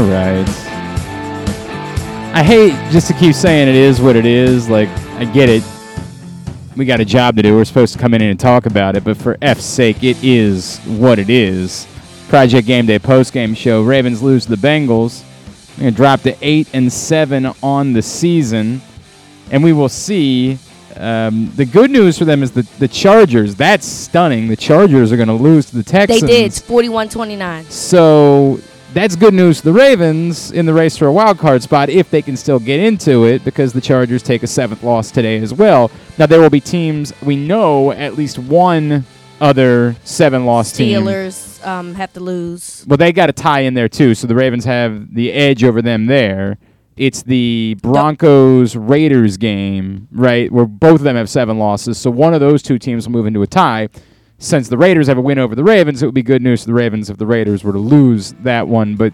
All right. I hate just to keep saying it is what it is. Like, I get it. We got a job to do. We're supposed to come in and talk about it, but for F's sake, it is what it is. Project Game Day post game show. Ravens lose to the Bengals. They're going to drop to 8 and 7 on the season. And we will see. Um, the good news for them is the, the Chargers. That's stunning. The Chargers are going to lose to the Texans. They did. It's 41-29. So that's good news for the Ravens in the race for a wild card spot if they can still get into it because the Chargers take a seventh loss today as well. Now there will be teams we know at least one other seven loss team. Steelers um, have to lose. Well, they got a tie in there too, so the Ravens have the edge over them there. It's the Broncos Raiders game, right? Where both of them have seven losses. So one of those two teams will move into a tie. Since the Raiders have a win over the Ravens, it would be good news for the Ravens if the Raiders were to lose that one. But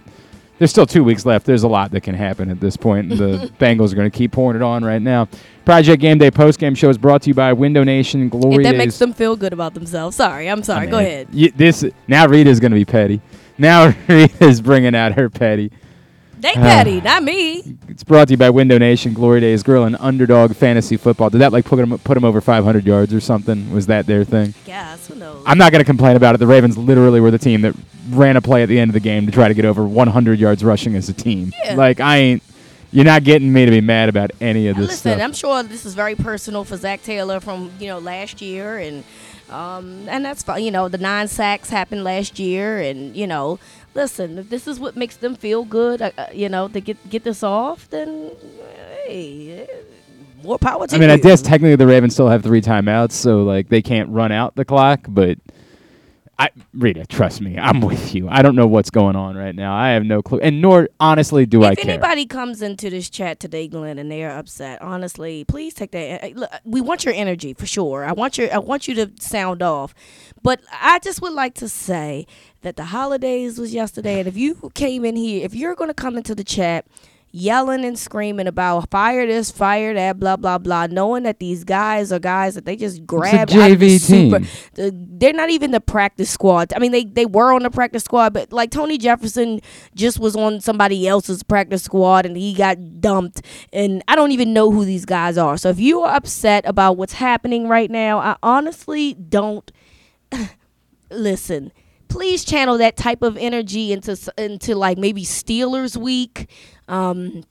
there's still two weeks left. There's a lot that can happen at this point. and The Bengals are going to keep pouring it on right now. Project Game Day post game show is brought to you by Window Nation. Glory If that Days. makes them feel good about themselves. Sorry, I'm sorry. I Go ahead. y- this now Rita's gonna be petty. Now Rita's bringing out her petty. They petty, not me. It's brought to you by Window Nation, Glory Days, Girl, and Underdog Fantasy Football. Did that like put them put them over 500 yards or something? Was that their thing? Guess who knows? I'm not gonna complain about it. The Ravens literally were the team that ran a play at the end of the game to try to get over 100 yards rushing as a team. Yeah. Like I ain't. You're not getting me to be mad about any of this Listen, stuff. I'm sure this is very personal for Zac Taylor from you know last year, and um, and that's fine. You know, the nine sacks happened last year, and you know, listen, if this is what makes them feel good, uh, uh, you know, to get get this off, then hey, more power to I mean, you. I guess technically the Ravens still have three timeouts, so like they can't run out the clock. But I, Rita, trust me, I'm with you. I don't know what's going on right now. I have no clue, and nor honestly do I if anybody comes into this chat today, Glenn, and they are upset, honestly, please take that. uh, Look, we want your energy for sure. I want your, I want you to sound off, but I just would like to say that the holidays was yesterday, and if you came in here, if you're going to come into the chat yelling and screaming about fire this, fire that, blah blah blah, knowing that these guys are guys that they just grab out of the JV super. team. the- they're not even the practice squad. I mean, they they were on the practice squad, but like Tony Jefferson just was on somebody else's practice squad and he got dumped. And I don't even know who these guys are. So if you are upset about what's happening right now, I honestly don't listen. Please channel that type of energy into into like maybe Steelers week. Um,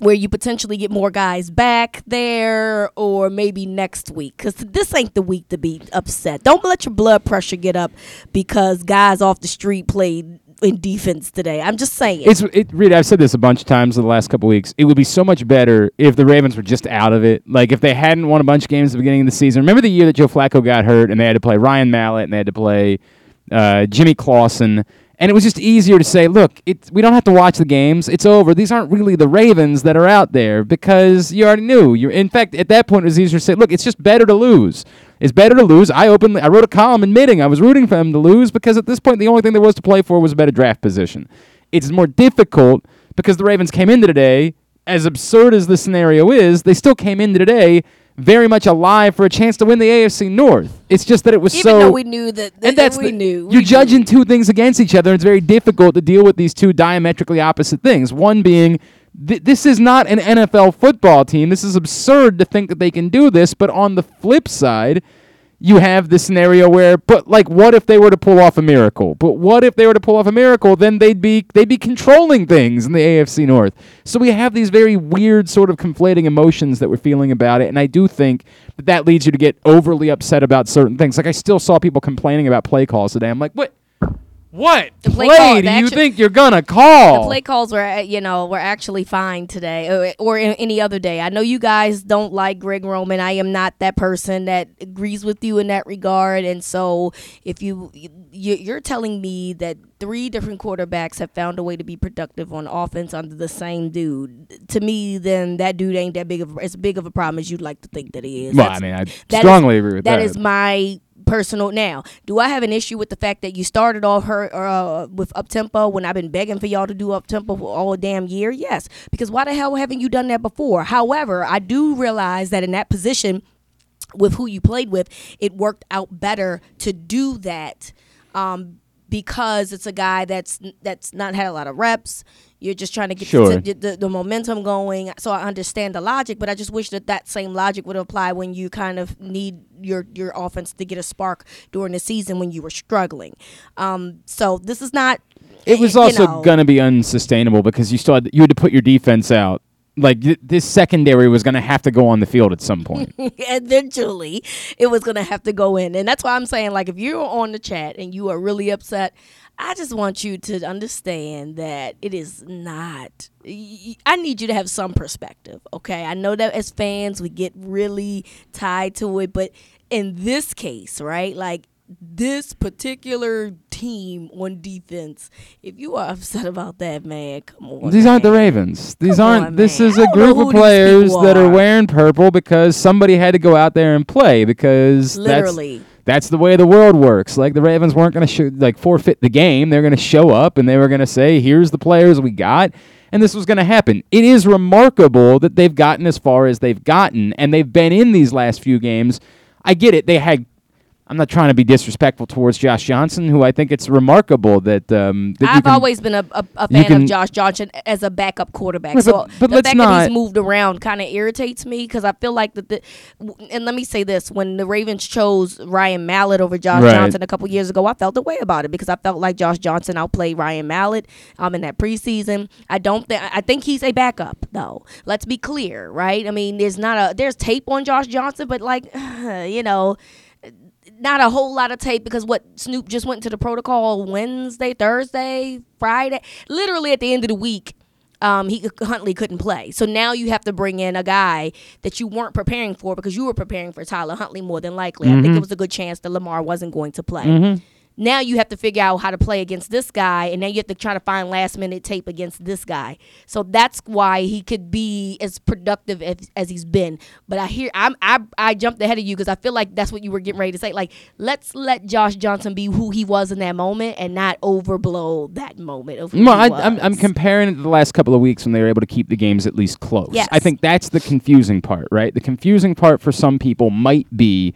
where you potentially get more guys back there or maybe next week because this ain't the week to be upset don't let your blood pressure get up because guys off the street played in defense today i'm just saying It's it. I've said this a bunch of times in the last couple weeks. It would be so much better if the Ravens were just out of it. Like if they hadn't won a bunch of games at the beginning of the season. Remember the year that Joe Flacco got hurt and they had to play Ryan Mallett and they had to play uh, Jimmy Clausen. And it was just easier to say, look, we don't have to watch the games. It's over. These aren't really the Ravens that are out there because you already knew. You're, in fact, at that point, it was easier to say, look, it's just better to lose. It's better to lose. I openly, I wrote a column admitting I was rooting for them to lose because at this point, the only thing there was to play for was a better draft position. It's more difficult because the Ravens came into today, as absurd as the scenario is, they still came into today very much alive for a chance to win the AFC North. It's just that it was even so though we knew that, and that's we the- knew you're we judging knew. two things against each other. and It's very difficult to deal with these two diametrically opposite things. One being th- this is not an NFL football team. This is absurd to think that they can do this. But on the flip side, you have the scenario where, but like, what if they were to pull off a miracle? But what if they were to pull off a miracle? Then they'd be they'd be controlling things in the AFC North. So we have these very weird sort of conflating emotions that we're feeling about it, and I do think that that leads you to get overly upset about certain things. Like I still saw people complaining about play calls today. I'm like, what? What The play play, call- do the you think you're gonna call? The play calls were, uh, you know, were actually fine today, or, or any other day. I know you guys don't like Greg Roman. I am not that person that agrees with you in that regard. And so, if you, you you're telling me that three different quarterbacks have found a way to be productive on offense under the same dude, to me, then that dude ain't that big of as big of a problem as you'd like to think that he is. well, That's- I mean, I that is- strongly agree with that. that is my personal. Now do i have an issue with the fact that you started off her uh, with up tempo when i've been begging for y'all to do up tempo for all damn year? Yes. Because why the hell haven't you done that before? However i do realize that in that position with who you played with it worked out better to do that um, because it's a guy that's that's not had a lot of reps You're just trying to get Sure. the, the, the momentum going. So I understand the logic, but I just wish that that same logic would apply when you kind of need your your offense to get a spark during the season when you were struggling. Um, so this is not. It was also know, gonna be unsustainable because you still had, you had to put your defense out. Like th- this secondary was gonna have to go on the field at some point. eventually it was gonna have to go in and that's why i'm saying like if you're on the chat and you are really upset i just want you to understand that it is not I need you to have some perspective okay i know that as fans we get really tied to it but in this case right like this particular team on defense if you are upset about that man come on These aren't the. Ravens. These Come aren't. on, this man. is a group of players that are are. wearing purple because somebody had to go out there and play because literally That's the way the world works. Like the Ravens weren't going to sh- like forfeit the game. They're going to show up and they were going to say, "Here's the players we got." And this was going to happen. It is remarkable that they've gotten as far as they've gotten and they've been in these last few games. I get it. They had I'm not trying to be disrespectful towards Josh Johnson, who I think it's remarkable that um that I've can- always been a, a, a fan can- of Josh Johnson as a backup quarterback. Right, so but- but the fact that he's moved around kind of irritates me because I feel like that. The, and let me say this: when the Ravens chose Ryan Mallett over Josh Right. Johnson a couple years ago, I felt a way about it because I felt like Josh Johnson outplayed Ryan Mallett um, in that preseason. I don't think I think he's a backup though. Let's be clear, right? I mean, there's not a there's tape on Josh Johnson, but like you know not a whole lot of tape because what Snoop just went to the protocol Wednesday, Thursday, Friday, literally at the end of the week. Um, he Huntley couldn't play, so now you have to bring in a guy that you weren't preparing for because you were preparing for Tyler Huntley more than likely. I think it was a good chance that Lamar wasn't going to play. Now you have to figure out how to play against this guy, and now you have to try to find last minute tape against this guy. So that's why he could be as productive as, as he's been. But I hear I'm I I jumped ahead of you because I feel like that's what you were getting ready to say. Like let's let Josh Johnson be who he was in that moment and not overblow that moment of No, I, I'm, I'm comparing it to the last couple of weeks when they were able to keep the games at least close. Yes. I think that's the confusing part, right? The confusing part for some people might be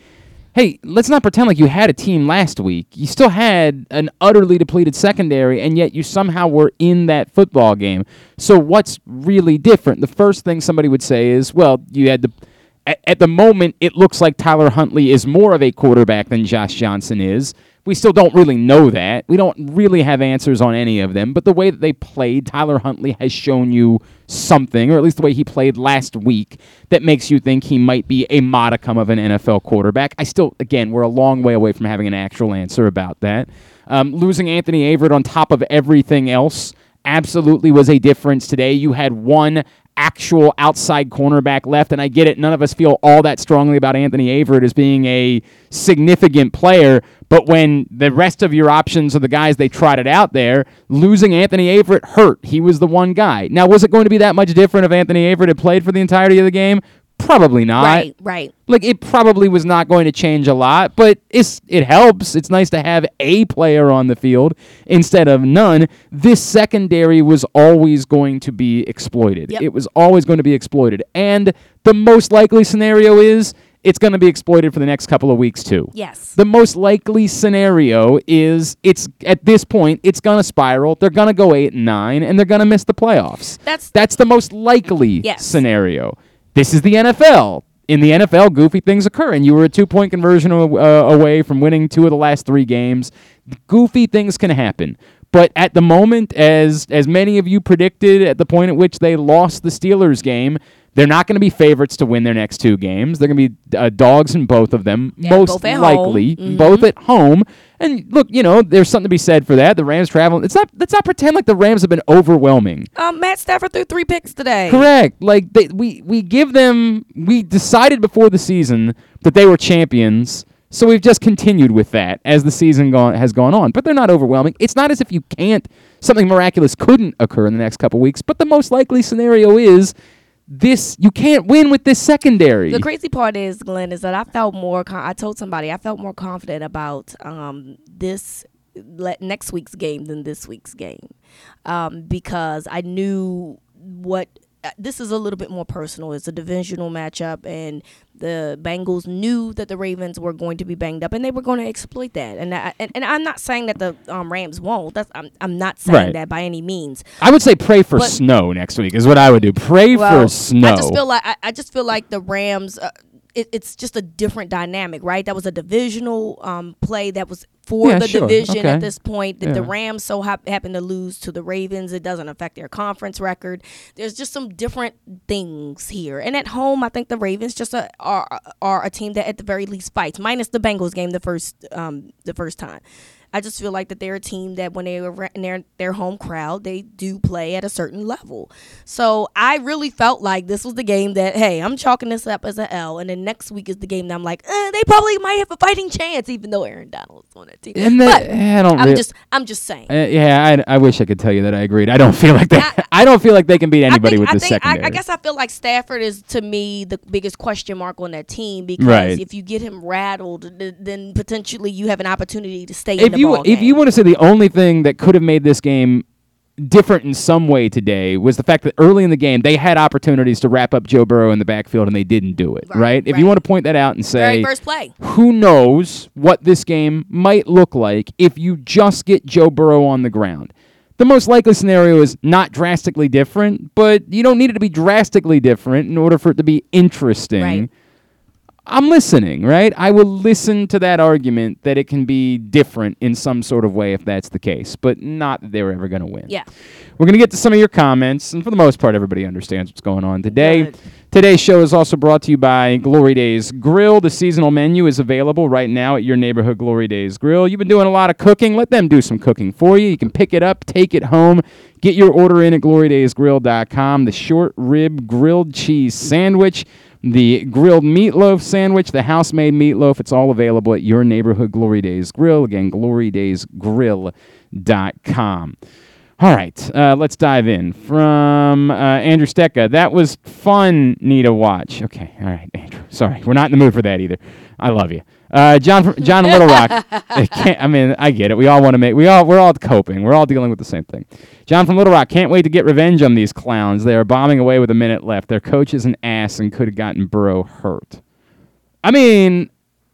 hey, let's not pretend like you had a team last week. You still had an utterly depleted secondary, and yet you somehow were in that football game. So what's really different? The first thing somebody would say is, well, you had the. At, the moment, it looks like Tyler Huntley is more of a quarterback than Josh Johnson is. We still don't really know that. We don't really have answers on any of them. But the way that they played, Tyler Huntley has shown you something, or at least the way he played last week, that makes you think he might be a modicum of an NFL quarterback. I still, again, we're a long way away from having an actual answer about that. Um, losing Anthony Averett on top of everything else absolutely was a difference today. You had one actual outside cornerback left, and I get it. None of us feel all that strongly about Anthony Averett as being a significant player. But when the rest of your options are the guys they trotted out there, losing Anthony Averett hurt. He was the one guy. Now, was it going to be that much different if Anthony Averett had played for the entirety of the game? Probably not. right, right. Like it probably was not going to change a lot, but it's it helps. It's nice to have a player on the field instead of none. This secondary was always going to be exploited. Yep. It was always going to be exploited. And the most likely scenario is it's going to be exploited for the next couple of weeks too. Yes. The most likely scenario is it's at this point it's going to spiral. They're going to go 8 and 9 and they're going to miss the playoffs. That's That's the most likely Yes. scenario. This is the NFL. In the NFL, goofy things occur, and you were a two-point conversion uh, away from winning two of the last three games. Goofy things can happen, but at the moment, as as many of you predicted, at the point at which they lost the Steelers game, they're not going to be favorites to win their next two games. They're going to be uh, dogs in both of them, Yeah, most both likely, Mhm. both at home. And look, you know, there's something to be said for that. The Rams traveling. It's not. Let's not pretend like the Rams have been overwhelming. um, Matt Stafford threw three picks today. Correct. Like they, we we give them. We decided before the season that they were champions. So we've just continued with that as the season gone has gone on. But they're not overwhelming. It's not as if you can't something miraculous couldn't occur in the next couple weeks. But the most likely scenario is this. You can't win with this secondary. The crazy part is, Glenn, is that I felt more. Con- I told somebody I felt more confident about um, this le- next week's game than this week's game um, because I knew what this is a little bit more personal. It's a divisional matchup, and the Bengals knew that the Ravens were going to be banged up, and they were going to exploit that. And I, and, and I'm not saying that the um, Rams won't. That's I'm, I'm not saying Right. that by any means. I would say pray for But- snow next week is what I would do. Pray Well, for snow. I just feel like I, I just feel like the Rams. Uh, it, it's just a different dynamic, right? That was a divisional um, play that was for Yeah, the sure. division Okay. at this point. That the Rams so hap- happen to lose to the Ravens, it doesn't affect their conference record. There's just some different things here. And at home, I think the Ravens just a, are are a team that at the very least fights, minus the Bengals game the first um, the first time. I just feel like that they're a team that when they are in their their home crowd, they do play at a certain level. So I really felt like this was the game that hey, I'm chalking this up as an L, and then next week is the game that I'm like, eh, they probably might have a fighting chance, even though Aaron Donald's on that team. and I don't I'm rea- just I'm just saying. Uh, yeah, I, I wish I could tell you that I agreed. I don't feel like that. I, don't feel like they can beat anybody I think, with I the secondary. I, I guess I feel like Stafford is to me the biggest question mark on that team because Right. if you get him rattled, th- then potentially you have an opportunity to stay in if the you if you want to say the only thing that could have made this game different in some way today was the fact that early in the game they had opportunities to wrap up Joe Burrow in the backfield and they didn't do it. Right. Right, If you want to point that out and very say first play. who knows what this game might look like if you just get Joe Burrow on the ground. The most likely scenario is not drastically different, but you don't need it to be drastically different in order for it to be interesting. Right. I'm listening, right? I will listen to that argument that it can be different in some sort of way if that's the case, but not that they were ever going to win. Yeah. We're going to get to some of your comments, and for the most part, everybody understands what's going on today. Good. Today's show is also brought to you by Glory Days Grill. The seasonal menu is available right now at your neighborhood Glory Days Grill. You've been doing a lot of cooking. Let them do some cooking for you. You can pick it up, take it home, get your order in at glorydaysgrill.com. The short rib grilled cheese sandwich, the grilled meatloaf sandwich, the house made meatloaf. It's all available at your neighborhood Glory Days Grill. Again, glorydaysgrill.com. All right, uh, let's dive in. From uh, Andrew Stecca, that was fun, need to watch. Okay, all right, Andrew. Sorry, we're not in the mood for that either. I love you, uh, John. From, John Little Rock. I, mean, I get it. We all want to make. We all. We're all coping. We're all dealing with the same thing. John from Little Rock can't wait to get revenge on these clowns. They are bombing away with a minute left. Their coach is an ass and could have gotten Burrow hurt. I mean,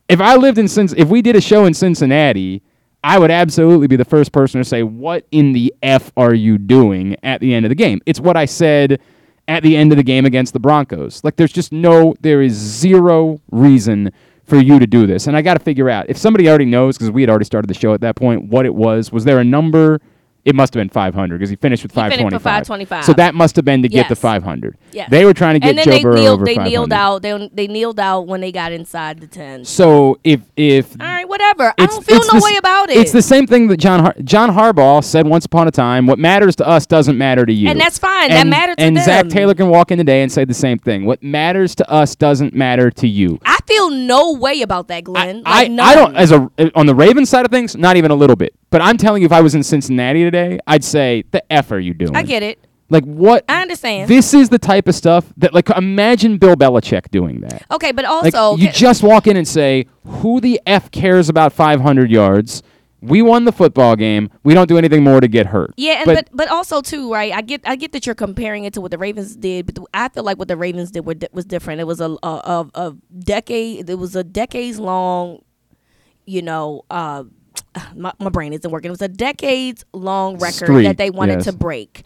if I lived in Cinc, if we did a show in Cincinnati, I would absolutely be the first person to say, "What in the f are you doing?" At the end of the game, it's what I said at the end of the game against the Broncos. Like, there's just no, there is zero reason for you to do this, and I got to figure out if somebody already knows because we had already started the show at that point. What it was? Was there a number? It must have been 500 because he finished with He finished 525. with 525. So that must have been to get the 500. Yes. They were trying to get and then Joe they Burrow kneeled. over They 500. kneeled out. They they kneeled out when they got inside the ten. So if if All right, whatever. I don't feel no the way about it. It's the same thing that John Har- John Harbaugh said once upon a time. What matters to us doesn't matter to you, And that's fine. That matters to And Zac. Taylor can walk in today and say the same thing. What matters to us doesn't matter to you. I feel no way about that, Glenn. I, like, I don't as a on the Ravens side of things, not even a little bit. But I'm telling you, if I was in Cincinnati today, I'd say the f are you doing? I get it. Like what? I understand. This is the type of stuff that like imagine Bill Belichick doing that. okay, but Like also you ca- just walk in and say, "Who the f cares about 500 yards? We won the football game. We don't do anything more to get hurt." Yeah, and but, but, but also too, right? I get I get that you're comparing it to what the Ravens did, but I feel like what the Ravens did were, was different. It was a a, a a decade. It was a decades long, you know. Uh, my, my brain isn't working. It was a decades long record Streak, that they wanted yes. to break.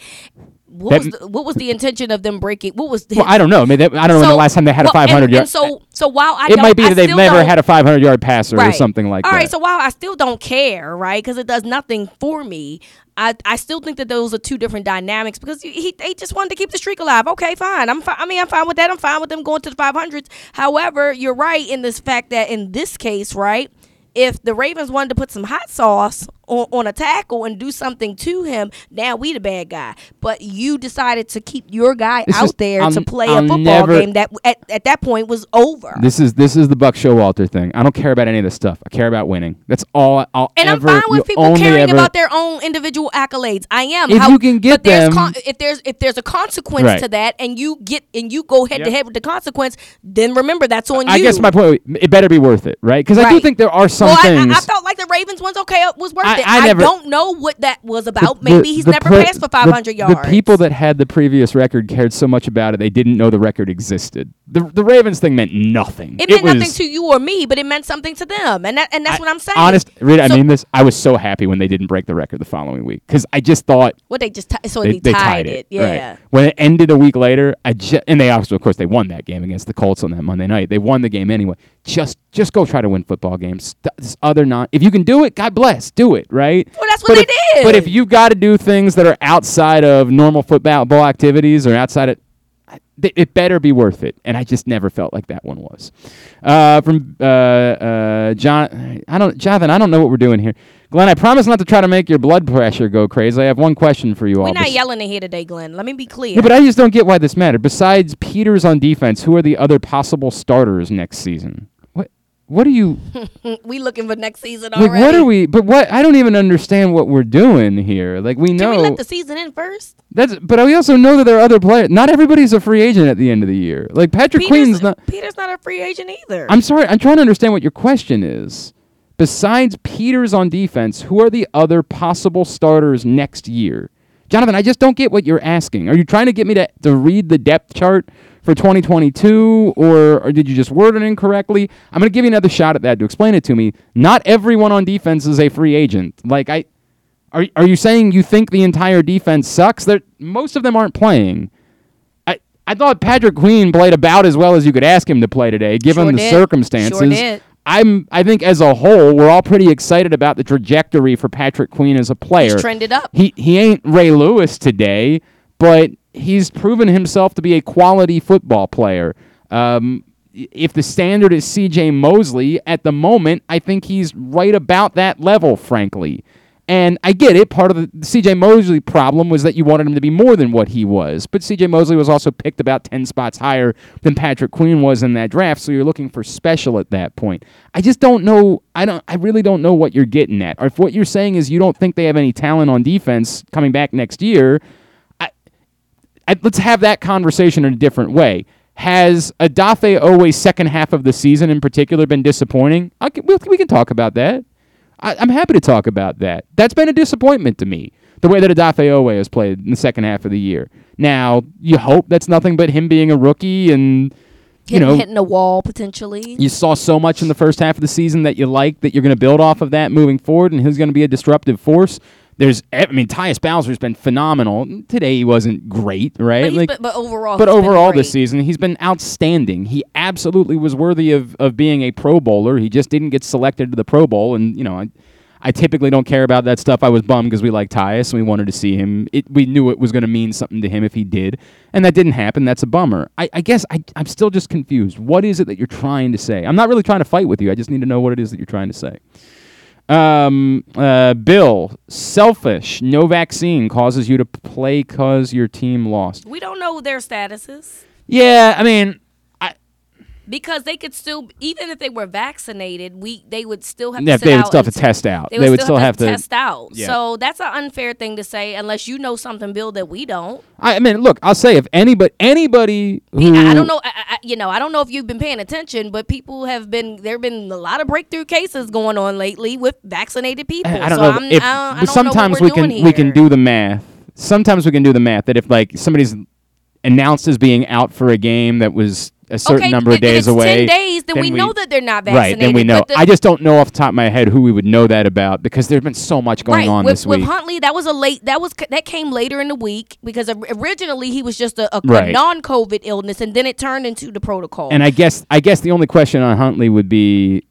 What That- was the, what was the intention of them breaking? What was the well, I don't know. I mean, that, I don't know when the last time they had a well, and- 500 and, yard. so so while I it might be I that they've never had a 500 yard passer or something like All that. All right. so while I still don't care, right, because it does nothing for me, I, I still think that those are two different dynamics because he, he they just wanted to keep the streak alive. Okay, fine. I'm fi- I mean I'm fine with that. I'm fine with them going to the 500s. However, you're right in this fact that in this case, right, if the Ravens wanted to put some hot sauce on, on a tackle and do something to him, now we the bad guy. But you decided to keep your guy This out is- there I'll- to play I'll a football never- game that at, at that point was over. This is this is the Buck Showalter thing. I don't care about any of this stuff. I care about winning. That's all I'll And ever. I'm fine with people caring ever, about their own individual accolades. I am. If you can get but there's them- if there's if there's a consequence Right. to that, and you get and you go head to head with the consequence, then remember that's on I you. I guess my point. It better be worth it, right? Because I do think there are some well, things. I, I felt like the Ravens ones, okay, it was worth I- it. I I, never- don't know what that was about. The- Maybe he's never passed for the- 500 yards. The people that had the previous record cared so much about it, they didn't know the record existed. The the Ravens thing meant nothing. it meant was, nothing to you or me, but it meant something to them, and that and that's I- what I'm saying. Honest, Rita, So- I mean this. I was so happy when they didn't break the record the following week because I just thought what they just t- so they, they, they tied, it. right. Yeah. When it ended a week later, I ju- and they also, of course, they won that game against the Colts on that Monday night. They won the game anyway. Just, just go try to win football games. This other non, if you can do it, God bless, do it. Right. Well, that's what but they if, did. But if you got to do things that are outside of normal football activities or outside of it better be worth it. And I just never felt like that one was. Uh, from uh, uh, John, I don't, Jonathan, I don't know what we're doing here. Glenn, I promise not to try to make your blood pressure go crazy. I have one question for you all. We're not yelling in here today, Glenn. Let me be clear. yeah, but I just don't get why this mattered. Besides Peters on defense, who are the other possible starters next season? What? Are you? we looking for next season Like, already. what are we? But what? I don't even understand what we're doing here. Like, we know Can we let the season in first? that's. But we also know that there are other players. Not everybody's a free agent at the end of the year. Like Patrick Peter's, Queen's not. Peter's not a free agent either. I'm sorry. I'm trying to understand what your question is. Besides Peters on defense, who are the other possible starters next year? Jonathan, I just don't get what you're asking. Are you trying to get me to, to read the depth chart for 2022, or, or did you just word it incorrectly? I'm going to give you another shot at that to explain it to me. Not everyone on defense is a free agent. Like I, are are you saying you think the entire defense sucks? That most of them aren't playing. I I thought Patrick Queen played about as well as you could ask him to play today, given Sure the did. circumstances. Sure did. I'm I think as a whole, we're all pretty excited about the trajectory for Patrick Queen as a player. He's trended up. He he ain't Ray Lewis today, but he's proven himself to be a quality football player. Um, if the standard is C.J. Mosley at the moment, I think he's right about that level, frankly. And I get it. Part of the C.J. Mosley problem was that you wanted him to be more than what he was. But C.J. Mosley was also picked about 10 spots higher than Patrick Queen was in that draft, so you're looking for special at that point. I just don't know. I don't. I really don't know what you're getting at. Or if what you're saying is you don't think they have any talent on defense coming back next year, I, I, let's have that conversation in a different way. Has Odafe Oweh's second half of the season in particular been disappointing? Can, we, we can talk about that. I, I'm happy to talk about that. That's been a disappointment to me, the way that Odafe Oweh has played in the second half of the year. Now, you hope that's nothing but him being a rookie and, you know, hitting a wall potentially. you saw so much in the first half of the season that you like that you're going to build off of that moving forward, and he's going to be a disruptive force. There's, I mean, Tyus Bowser's been phenomenal. Today he wasn't great, right? but, Like, been- but overall, but overall this season, he's been outstanding. He absolutely was worthy of, of being a Pro Bowler. He just didn't get selected to the Pro Bowl, and you know, I, I typically don't care about that stuff. I was bummed because we like Tyus and we wanted to see him. It, we knew it was going to mean something to him if he did, and that didn't happen. That's a bummer. I, I guess I, I'm still just confused. What is it that you're trying to say? I'm not really trying to fight with you. I just need to know what it is that you're trying to say. Um, uh, Bill, selfish. No vaccine causes you to play cause your team lost. We don't know their statuses Yeah, I mean, because they could still, even if they were vaccinated, we they would still have yeah, to they would still have to test out. They would, still, have, to, to. test out. Yeah. So that's an unfair thing to say, unless you know something, Bill, that we don't. I, I mean, look, I'll say if anybody, anybody who I I don't know. I, I, you know, I don't know if you've been paying attention, but people have been. There have been a lot of breakthrough cases going on lately with vaccinated people. I don't so know I'm, if I don't, sometimes know we can doing we can do the math. Sometimes we can do the math that if like somebody's announced as being out for a game that was a certain okay, number of days away, Ten days, then, then we, we- know that they're not vaccinated. right? Then we know. the- I just don't know off the top of my head who we would know that about because there's been so much going right, on with, this with week. Huntley, that was a late. That was that came later in the week because originally he was just a, a, Right. non-COVID illness, and then it turned into the protocol. And I guess I guess the only question on Huntley would be,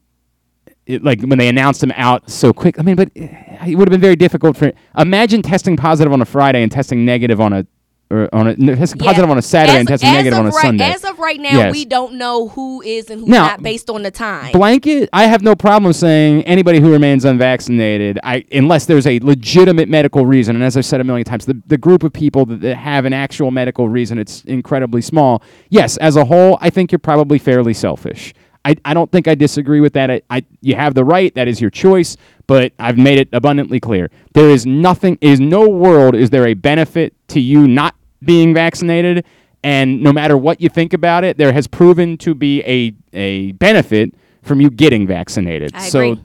it, like when they announced him out so quick. I mean, but it would have been very difficult for. Imagine testing positive on a Friday and testing negative on a, or on a no, Yeah. positive on a Saturday as, and as negative on a right, Sunday. As of right now, Yes. we don't know who is and who's Now, not based on the time. Blanket, I have no problem saying anybody who remains unvaccinated, I unless there's a legitimate medical reason. And as I've said a million times, the, the group of people that, that have an actual medical reason, it's incredibly small. Yes, as a whole, I think you're probably fairly selfish. I, I don't think I disagree with that. I, I you have the right, that is your choice, but I've made it abundantly clear. There is nothing is no world is there a benefit to you not being vaccinated and no matter what you think about it, there has proven to be a a benefit from you getting vaccinated. I so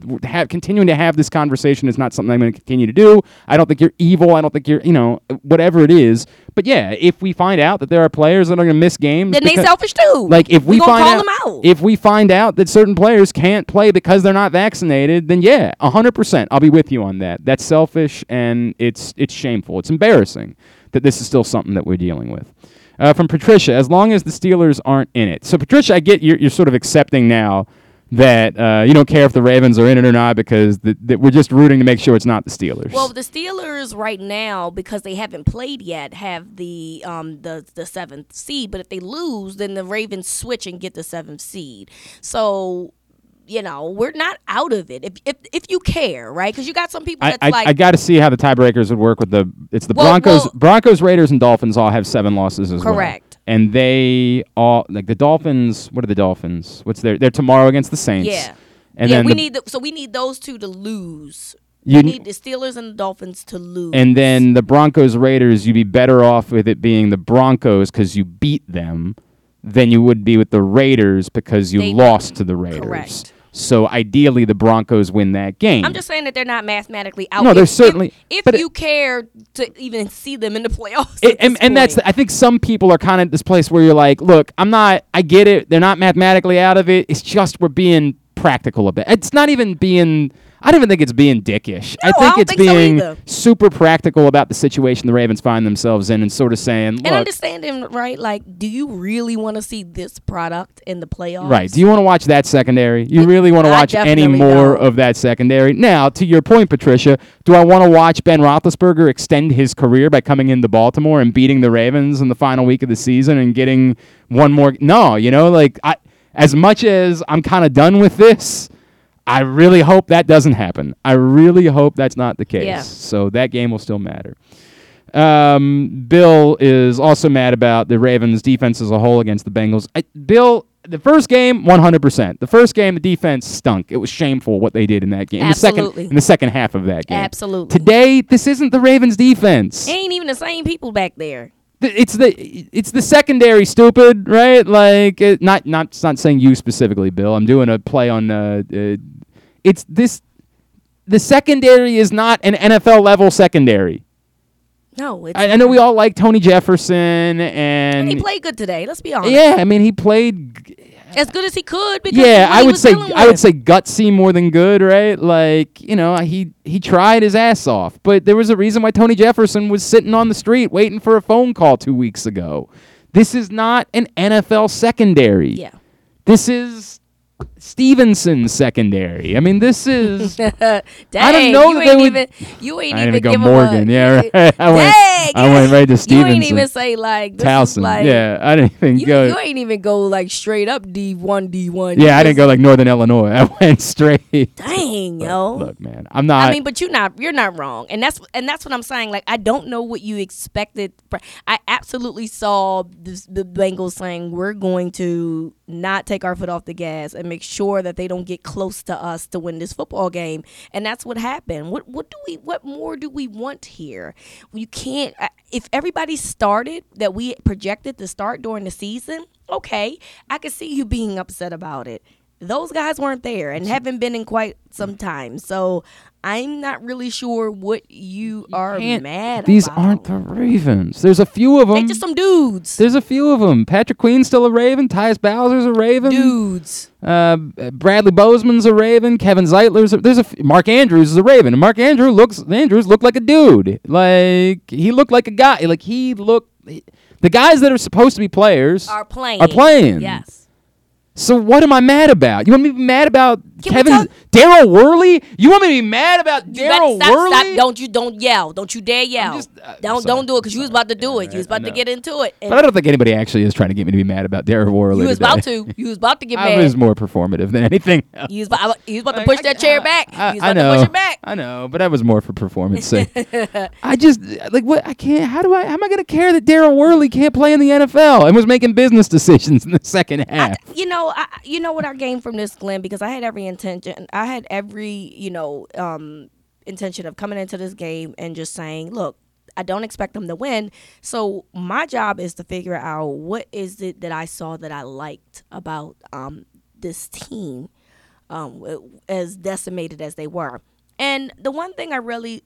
continuing to have this conversation is not something I'm going to continue to do. I don't think you're evil. I don't think you're, you know, whatever it is. But yeah, if we find out that there are players that are going to miss games, Then they selfish too. like if we, gonna find call out, them out. if we find out that certain players can't play because they're not vaccinated, then yeah, hundred percent, I'll be with you on that. That's selfish and it's it's shameful. It's embarrassing that this is still something that we're dealing with. Uh, from Patricia, as long as the Steelers aren't in it. So Patricia, I get you're, you're sort of accepting now that uh, you don't care if the Ravens are in it or not because th- that we're just rooting to make sure it's not the Steelers. Well, the Steelers right now, because they haven't played yet, have the um the the seventh seed. But if they lose, then the Ravens switch and get the seventh seed. So. You know, we're not out of it. If if, if you care, right? Because you got some people I, that's I, like, I got to see how the tiebreakers would work with the. It's the Well, Broncos, well- Broncos, Raiders, and Dolphins all have seven losses as well. Correct. And they all like the Dolphins. What are the Dolphins? What's their? They're tomorrow against the Saints. yeah, And yeah. We the- need the, so we need those two to lose. you We need the Steelers and the Dolphins to lose. and then the Broncos Raiders. You'd be better off with it being the Broncos because you beat them than you would be with the Raiders because you They- lost to the Raiders. Correct. So ideally, the Broncos win that game. I'm just saying that they're not mathematically out. No, they're if- certainly- If, it- you care to even see them in the playoffs, It- and, and that's. I think some people are kind of at this place where you're like, look, I'm not. I get it. They're not mathematically out of it. It's just we're being practical a bit. It's not even being. I don't even think it's being dickish. I No, I think don't it's think being either. super practical about the situation the Ravens find themselves in, and sort of saying, and understanding right. Like, do you really want to see this product in the playoffs? right? Do you want to watch that secondary? You really want to watch any more don't. of that secondary? Now, to your point, Patricia, do I want to watch Ben Roethlisberger extend his career by coming into Baltimore and beating the Ravens in the final week of the season and getting one more? No, you know, like I, as much as I'm kind of done with this. I really hope that doesn't happen. I really hope that's not the case. Yeah. So that game will still matter. Um, Bill is also mad about the Ravens' defense as a whole against the Bengals. I, Bill, the first game, 100%. The first game, the defense stunk. It was shameful what they did in that game. In the Absolutely. second, in the second half of that game. Absolutely. Today, this isn't the Ravens' defense. ain't even the same people back there. It's the it's the secondary, stupid, right? Like, it, not not it's not saying you specifically, Bill. I'm doing a play on. Uh, uh, it's this. The secondary is not an NFL level secondary. No, it's I, I know we all like Tony Jefferson and he played good today. Let's be honest. yeah, I mean he played. g- as good as he could. Because Yeah, I would say I would say gutsy more than good, right? Like you know he he tried his ass off, but there was a reason why Tony Jefferson was sitting on the street waiting for a phone call two weeks ago. This is not an NFL secondary. Yeah. This is Stevenson secondary. I mean, this is. Dang, know you that ain't they would- even you ain't I even even go Morgan. A, Yeah, right. I went. I went right to You ain't even say like Towson. Like, yeah, I didn't even You, go. you ain't even go like straight up D one D one. yeah, I didn't go like Northern Illinois. I went straight. Dang, yo. Look, man, I'm not. I mean, but you're not you're not wrong, and that's and that's what I'm saying. Like, I don't know what you expected. I absolutely saw this, the Bengals saying we're going to not take our foot off the gas and make sure that they don't get close to us to win this football game, and that's what happened. What what do we what more do we want here? You can't. If everybody started that we projected to start during the season, okay, I could see you being upset about it those guys weren't there and haven't been in quite some time. So I'm not really sure what you are mad these about. aren't the Ravens. There's a few of They them. just some dudes. There's a few of them. Patrick Queen's still a Raven. Tyus Bowser's a Raven. dudes. Uh, Bradley Bozeman's a Raven. Kevin Zeitler's. A, there's a Mark Andrews is a Raven. And Mark Andrew looks. Andrews looked like a dude. Like he looked like a guy. Like he looked. The guys that are supposed to be players Are playing. Are playing. Yes. So what am I mad about? You want me to be mad about Can Kevin Daryl Worley? You want me to be mad about Daryl Worley? stop. Don't you don't yell. Don't you dare yell. just- uh, don't sorry. don't do it because you was about to do it. You was about to get into it. But I don't think anybody actually is trying to get me to be mad about Daryl Worley. you was today. about to. You was about to get I mad. was more performative than anything else. you was about, you was about to push I- that chair I- back. I, you was about know. to push it back. I know, but that was more for performance sake. I just like what I can't. How do I? How am I going to care that Daryl Worley can't play in the NFL and was making business decisions in the second half? you know, I, you know what I gained from this, Glenn, because I had every intention. I had every, you know, um, intention of coming into this game and just saying, look, I don't expect them to win. So my job is to figure out what is it that I saw that I liked about um, this team. um, as decimated as they were. And the one thing I really,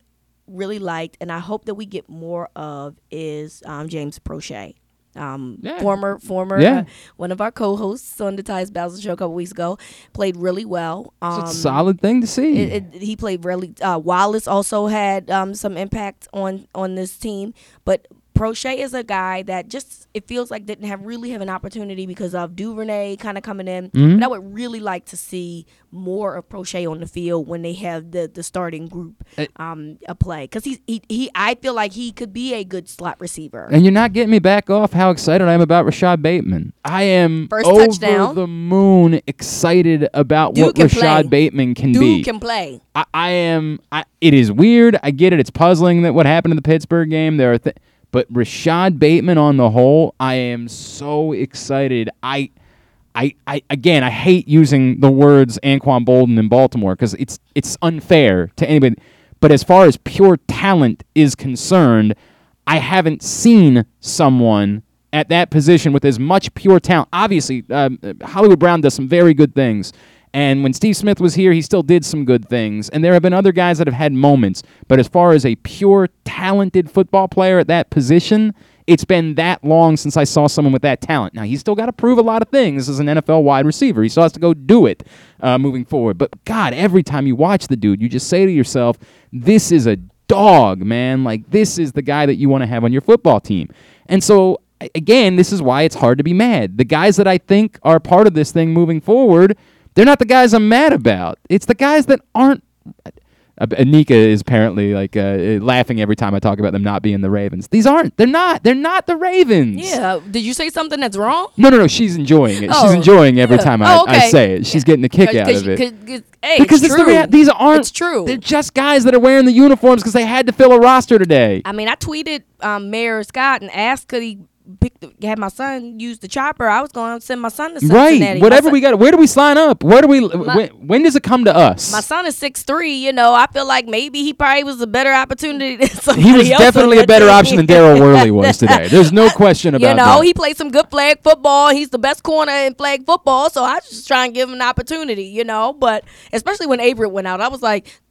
really liked, and I hope that we get more of, is um, James Proche. Um, Yeah. former former Yeah. uh, one of our co-hosts on the Tyus Bowser show a couple weeks ago played really well. Um, It's a solid thing to see. it, it, he played really. Uh, Wallace also had um, some impact on on this team, but Proche is a guy that just it feels like didn't have really have an opportunity because of Duvernay kind of coming in. Mhm. But I would really like to see more of Proche on the field when they have the the starting group Uh, um a play because he's he he I feel like he could be a good slot receiver. And you're not getting me back off how excited I am about Rashad Bateman. I am First over touchdown. the moon excited about Dude what Rashad play. Bateman can Dude be. can play. I, I am. I, it is weird. I get it. It's puzzling that what happened in the Pittsburgh game. There are, th- but Rashad Bateman on the whole, I am so excited. I, I, I again, I hate using the words Anquan Boldin in Baltimore because it's it's unfair to anybody. But as far as pure talent is concerned, I haven't seen someone at that position with as much pure talent. Obviously, um, Hollywood Brown does some very good things. And when Steve Smith was here, he still did some good things. And there have been other guys that have had moments. But as far as a pure, talented football player at that position, it's been that long since I saw someone with that talent. Now, he's still got to prove a lot of things as an NFL wide receiver. He still has to go do it uh, moving forward. But God, every time you watch the dude, you just say to yourself, this is a dog, man. Like, this is the guy that you want to have on your football team. And so, again, this is why it's hard to be mad. The guys that I think are part of this thing moving forward, they're not the guys I'm mad about. It's the guys that aren't. Uh, Anika is apparently like uh, laughing every time I talk about them not being the Ravens. These aren't. They're not. They're not the Ravens. Yeah. Did you say something that's wrong? No, no, no. She's enjoying it. she's Oh, enjoying every yeah. time I, Oh, I say it. She's getting a kick out of it. it. 'cause- 'cause- hey, because it's it's the rea- these aren't. It's true. They're just guys that are wearing the uniforms because they had to fill a roster today. I mean, I tweeted um, Mayor Scott and asked could he pick the, have my son use the chopper. I was going to send my son to Cincinnati. Right. Whatever son- we got. Where do we sign up? Where do we? when, when does it come to us? My son is six three. You know, I feel like maybe he probably was a better opportunity than he was definitely a better option than Daryl Worley was today. There's no question about it. You know, that. he played some good flag football. He's the best corner in flag football. So I just try and give him an opportunity, you know. But especially when Averett went out, I was like,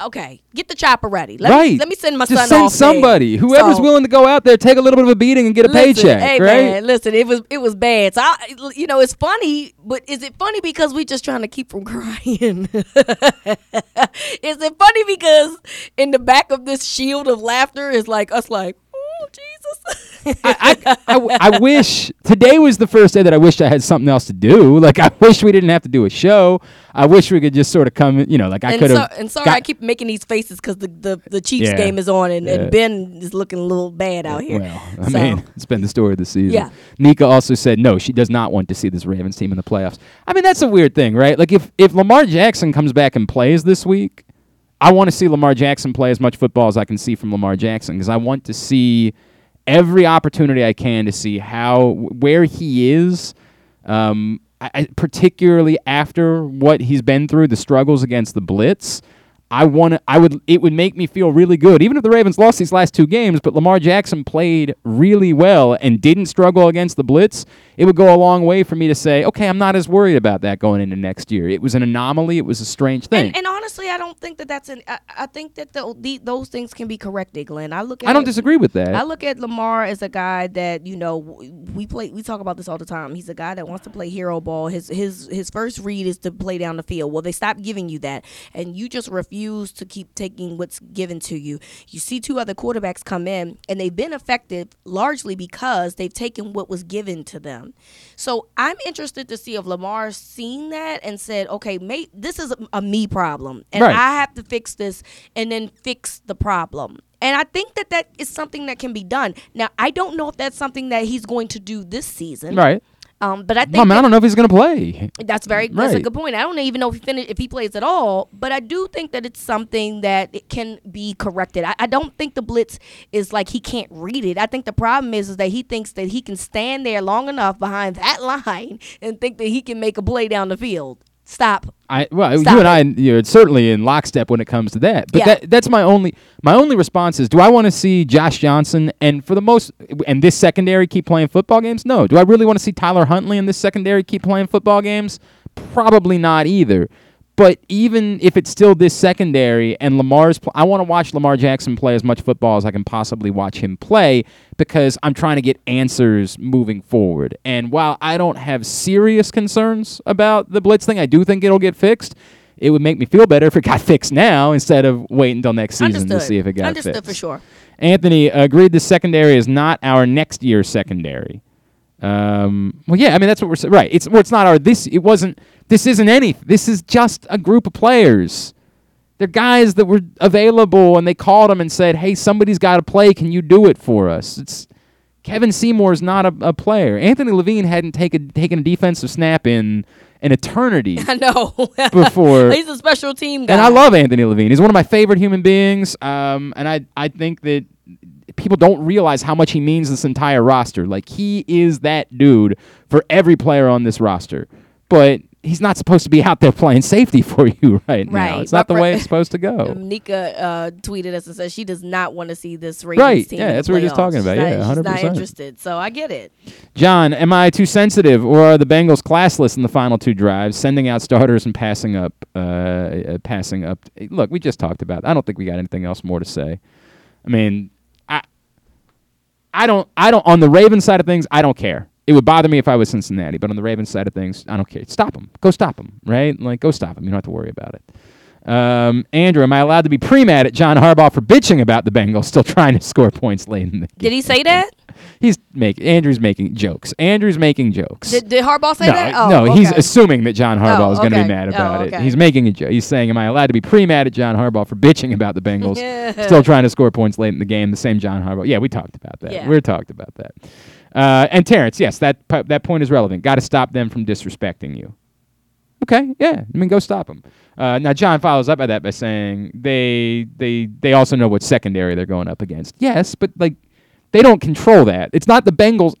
okay, get the chopper ready. Let right. Me, let me send my Just son send off there. somebody. Whoever's So- willing to go out there, take a little bit of a beating and get a Listen, paycheck. Hey right. man, listen, it was it was bad. So I, you know, it's funny, but is it funny because we just trying to keep from crying? is it funny because in the back of this shield of laughter is like us, like. I, I, I I wish today was the first day that I wished I had something else to do. Like I wish we didn't have to do a show. I wish we could just sort of come, you know, like I could so, have. and sorry, I keep making these faces because the, the the Chiefs Yeah. game is on, and, Yeah. and Ben is looking a little bad out here. Well, I So- mean, it's been the story of the season. Yeah. Nika also said no, she does not want to see this Ravens team in the playoffs. I mean, that's a weird thing, right? Like if if Lamar Jackson comes back and plays this week, I want to see Lamar Jackson play as much football as I can see from Lamar Jackson because I want to see every opportunity I can to see how where he is. Um, I, particularly after what he's been through, the struggles against the blitz. I want. I would. It would make me feel really good, even if the Ravens lost these last two games. But Lamar Jackson played really well and didn't struggle against the blitz. It would go a long way for me to say, okay, I'm not as worried about that going into next year. It was an anomaly. It was a strange thing. And, and honestly, I don't think that that's an. I, I think that the, the those things can be corrected, Glenn. I look at I don't it- disagree with that. I look at Lamar as a guy that you know we play. We talk about this all the time. He's a guy that wants to play hero ball. His his his first read is to play down the field. Well, they stop giving you that, and you just refuse to keep taking what's given to you. You see two other quarterbacks come in, and they've been effective largely because they've taken what was given to them. So I'm interested to see if Lamar's seen that and said, "Okay, mate, this is a, a me problem, and Right. I have to fix this, and then fix the problem." And I think that that is something that can be done. Now, I don't know if that's something that he's going to do this season. right. Um, but I think Well, I, mean, I don't know if he's going to play. that's very that's a good point. I don't even know if he finish, if he plays at all, but I do think that it's something that it can be corrected. I, I don't think the blitz is like he can't read it. I think the problem is is that he thinks that he can stand there long enough behind that line and think that he can make a play down the field. Stop. I well, Stop you and. I, you're certainly in lockstep when it comes to that. But Yeah. that that's my only my only response is: Do I want to see Josh Johnson and for the most and this secondary keep playing football games? No. Do I really want to see Tyler Huntley and this secondary keep playing football games? Probably not either. But even if it's still this secondary and Lamar's, pl- I want to watch Lamar Jackson play as much football as I can possibly watch him play because I'm trying to get answers moving forward. And while I don't have serious concerns about the blitz thing, I do think it'll get fixed. It would make me feel better if it got fixed now instead of waiting until next season Understood. to see if it got Understood fixed. for sure. Anthony agreed the secondary is not our next year's secondary. Um, well, yeah, I mean that's what we're saying. Right? It's well, it's not our this. It wasn't. This isn't any. This is just a group of players. They're guys that were available, and they called them and said, "Hey, somebody's got to play. Can you do it for us?" It's Kevin Seymour is not a, a player. Anthony Levine hadn't taken taken a defensive snap in an eternity I know. before. He's a special team guy. And I love Anthony Levine. He's one of my favorite human beings. Um, and I, I think that people don't realize how much he means this entire roster. Like he is that dude for every player on this roster. But he's not supposed to be out there playing safety for you right, now. Right. It's not the way it's supposed to go. Nika uh, tweeted us and said she does not want to see this Ravens Right. team. Yeah, that's what we're just talking about. She's Yeah, not, she's not 100%. interested. So I get it. John, am I too sensitive, or are the Bengals classless in the final two drives, sending out starters and passing up? Uh, uh, passing up. Look, we just talked about. It. I don't think we got anything else more to say. I mean, I, I don't, I don't. On the Ravens side of things, I don't care. It would bother me if I was Cincinnati, but on the Ravens side of things, I don't care. Stop them. Go stop them. Right? Like, go stop them. You don't have to worry about it. Um, Andrew, am I allowed to be pre-mad at John Harbaugh for bitching about the Bengals still trying to score points late in the game? Did he say that? He's making Andrew's making jokes. Andrew's making jokes. Did, did Harbaugh say no, that? Oh, no, he's assuming that John Harbaugh Oh, is going to okay. be mad Oh, about it. He's making a joke. He's saying, "Am I allowed to be pre-mad at John Harbaugh for bitching about the Bengals, Yeah. still trying to score points late in the game?" The same John Harbaugh. Yeah, we talked about that. Yeah. We talked about that. Uh, and Terrence, yes, that that point is relevant. Got to stop them from disrespecting you. Okay, yeah, I mean, go stop them. Uh, now, John follows up by that by saying they they they also know what secondary they're going up against. Yes, but like they don't control that. It's not the Bengals.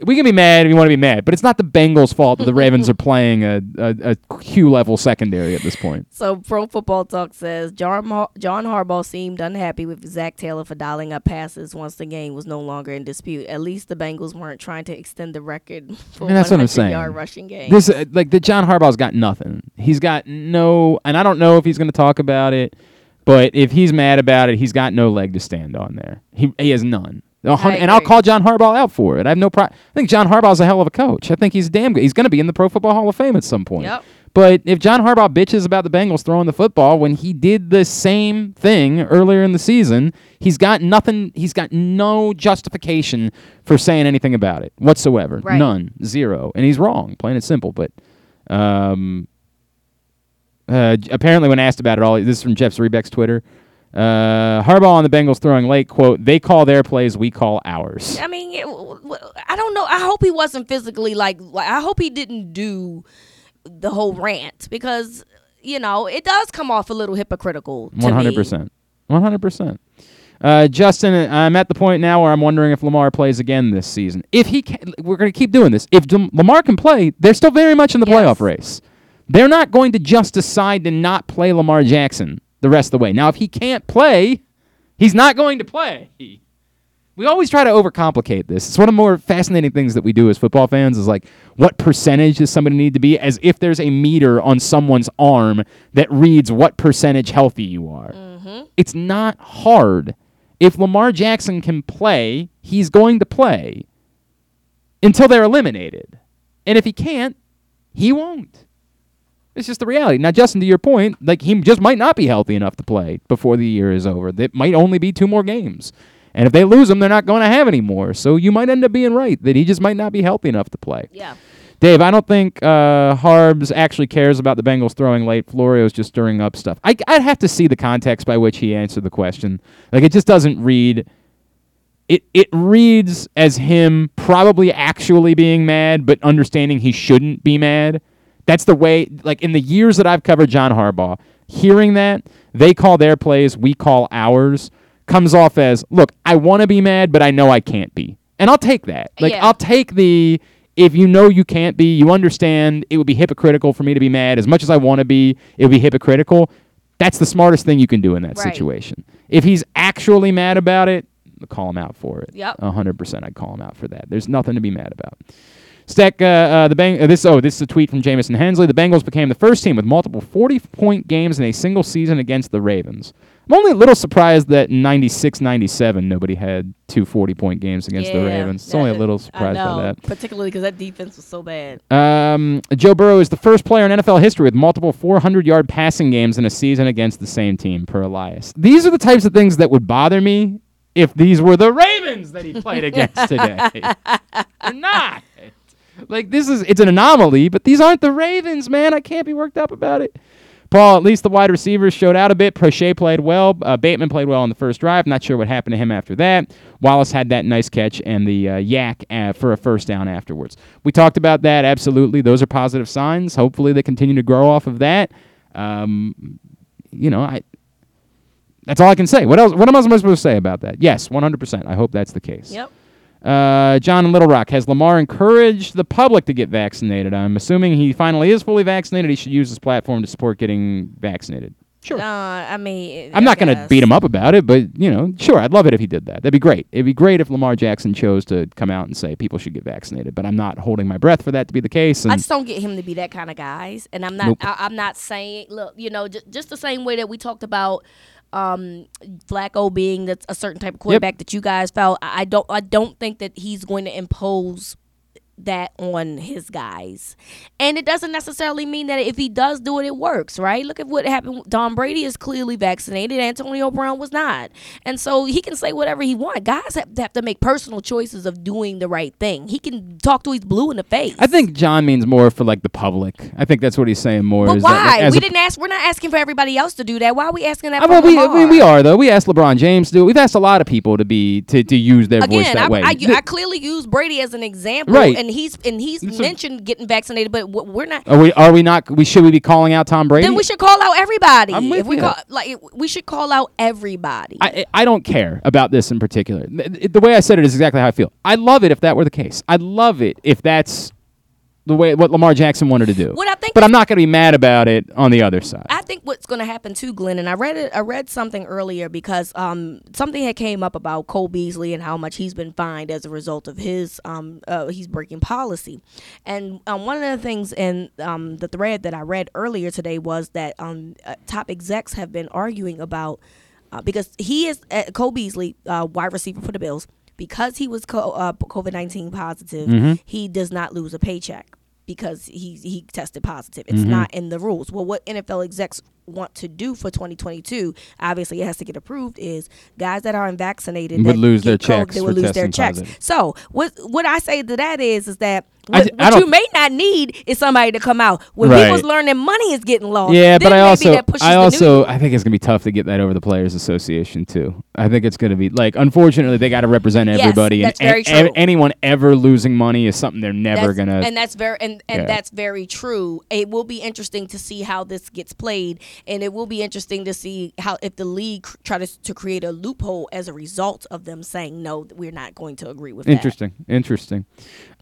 We can be mad if you want to be mad, but it's not the Bengals' fault that the Ravens are playing a, a, a Q level secondary at this point. So Pro Football Talk says John, John Harbaugh seemed unhappy with Zac Taylor for dialing up passes once the game was no longer in dispute. At least the Bengals weren't trying to extend the record for mean, that's what I'm saying. yard rushing game. This uh, like the John Harbaugh's got nothing. He's got no, and I don't know if he's going to talk about it, but if he's mad about it, he's got no leg to stand on there. He he has none. And I'll call John Harbaugh out for it. I have no pro- I think John Harbaugh's a hell of a coach. I think he's damn good. He's going to be in the Pro Football Hall of Fame at some point. Yep. But if John Harbaugh bitches about the Bengals throwing the football when he did the same thing earlier in the season, he's got nothing. He's got no justification for saying anything about it whatsoever. Right. None, zero, and he's wrong. Plain and simple. But um, uh, apparently, when asked about it, all this is from Jeff Zrebiec's Twitter. Uh, Harbaugh on the Bengals throwing late. Quote: They call their plays, we call ours. I mean, it, w- w- I don't know. I hope he wasn't physically like, like. I hope he didn't do the whole rant because you know it does come off a little hypocritical. to One hundred me. percent. One hundred percent. Uh, Justin, I'm at the point now where I'm wondering if Lamar plays again this season. If he, can, we're going to keep doing this. If Lam- Lamar can play, they're still very much in the Yes. playoff race. They're not going to just decide to not play Lamar Jackson the rest of the way. Now, if he can't play, he's not going to play. We always try to overcomplicate this. It's one of the more fascinating things that we do as football fans is like, what percentage does somebody need to be? As if there's a meter on someone's arm that reads what percentage healthy you are. Mm-hmm. It's not hard. If Lamar Jackson can play, he's going to play until they're eliminated. And if he can't, he won't. It's just the reality. Now, Justin, to your point, like he just might not be healthy enough to play before the year is over. It might only be two more games. And if they lose him, they're not going to have any more. So you might end up being right that he just might not be healthy enough to play. Yeah. Dave, I don't think uh, Harbs actually cares about the Bengals throwing late. Florio's just stirring up stuff. I, I'd have to see the context by which he answered the question. Like, it just doesn't read. It, it reads as him probably actually being mad, but understanding he shouldn't be mad. That's the way, like, in the years that I've covered John Harbaugh, hearing that, they call their plays, we call ours, comes off as, look, I want to be mad, but I know I can't be. And I'll take that. Like, Yeah. I'll take the if you know you can't be, you understand it would be hypocritical for me to be mad as much as I want to be, it would be hypocritical. That's the smartest thing you can do in that Right. situation. If he's actually mad about it, call him out for it. Yep. A hundred percent I'd call him out for that. There's nothing to be mad about. Steck, uh, uh, the Bang- uh, this oh this is a tweet from Jamison Hensley. The Bengals became the first team with multiple 40 point games in a single season against the Ravens. I'm only a little surprised that in 96 97 nobody had two 40 point games against the Yeah, Ravens. It's only a little surprised by that. particularly because that defense was so bad. Um, Joe Burrow is the first player in NFL history with multiple 400 yard passing games in a season against the same team, per Elias. These are the types of things that would bother me if these were the Ravens that he played against today. They're not. Like, this is, it's an anomaly, but these aren't the Ravens, man. I can't be worked up about it. Paul, at least the wide receivers showed out a bit. Proche played well. Uh, Bateman played well on the first drive. Not sure what happened to him after that. Wallace had that nice catch and the uh, YAC uh, for a first down afterwards. We talked about that. Absolutely. Those are positive signs. Hopefully they continue to grow off of that. Um, you know, I. That's all I can say. What else? What am I supposed to say about that? Yes, 100%. I hope that's the case. Yep. Uh, John in Little Rock has Lamar encouraged the public to get vaccinated. I'm assuming he finally is fully vaccinated. He should use his platform to support getting vaccinated. Sure. Uh, I mean, I'm I not going to beat him up about it, but you know, sure, I'd love it if he did that. That'd be great. It'd be great if Lamar Jackson chose to come out and say people should get vaccinated. But I'm not holding my breath for that to be the case. And I just don't get him to be that kind of guys, and I'm not. Nope. I, I'm not saying. Look, you know, just, just the same way that we talked about um, Flacco being that's a certain type of quarterback that you guys felt. I don't. I don't think that he's going to impose that on his guys. And it doesn't necessarily mean that if he does do it, it works, right? Look at what happened. Tom Brady is clearly vaccinated. Antonio Brown was not. And so he can say whatever he wants. Guys have, have to make personal choices of doing the right thing. He can talk to his blue in the face. I think John means more for like the public. I think that's what he's saying more. But is that, like, why? we didn't ask. We're not asking for everybody else to do that. Why are we asking that? I mean, we, we we are though. We asked LeBron James to. do it. We've asked a lot of people to be to, to use their voice that I, way. I, I clearly use Brady as an example, Right. And he's and he's It's mentioned getting vaccinated, but we're not. are we are we not? We should we be calling out Tom Brady? Then we should call out everybody. I'm with if we you. call like we should call out everybody. I, I don't care about this in particular. The, the way I said it is exactly how I feel. I'd love it if that were the case. I'd love it if that's the way what Lamar Jackson wanted to do. What I think but I'm not going to be mad about it on the other side. I think what's going to happen too, Glenn, and I read it. I read something earlier because um, something had came up about Cole Beasley and how much he's been fined as a result of his um, uh, he's breaking policy. And um, one of the things in um, the thread that I read earlier today was that um, uh, top execs have been arguing about uh, because he is uh, Cole Beasley, uh, wide receiver for the Bills, because he was co- uh, COVID nineteen positive, he does not lose a paycheck because he he tested positive. It's not in the rules. Well, what NFL execs want to do for 2022, obviously it has to get approved, is guys that are unvaccinated Would that lose their COVID, checks They would lose their checks. positive. So what what I say to that is is that I what, what you may not need is somebody to come out when Right. people's learning money is getting lost. yeah, but I also I also. I think it's going to be tough to get that over the Players Association too. I think it's going to be like unfortunately they got to represent Yes, everybody that's and very a- true. anyone ever losing money is something they're never That's- going to and that's very and, and Yeah. that's very true. It will be interesting to see how this gets played, and it will be interesting to see how if the league tries to create a loophole as a result of them saying no, we're not going to agree with that. Interesting. Interesting.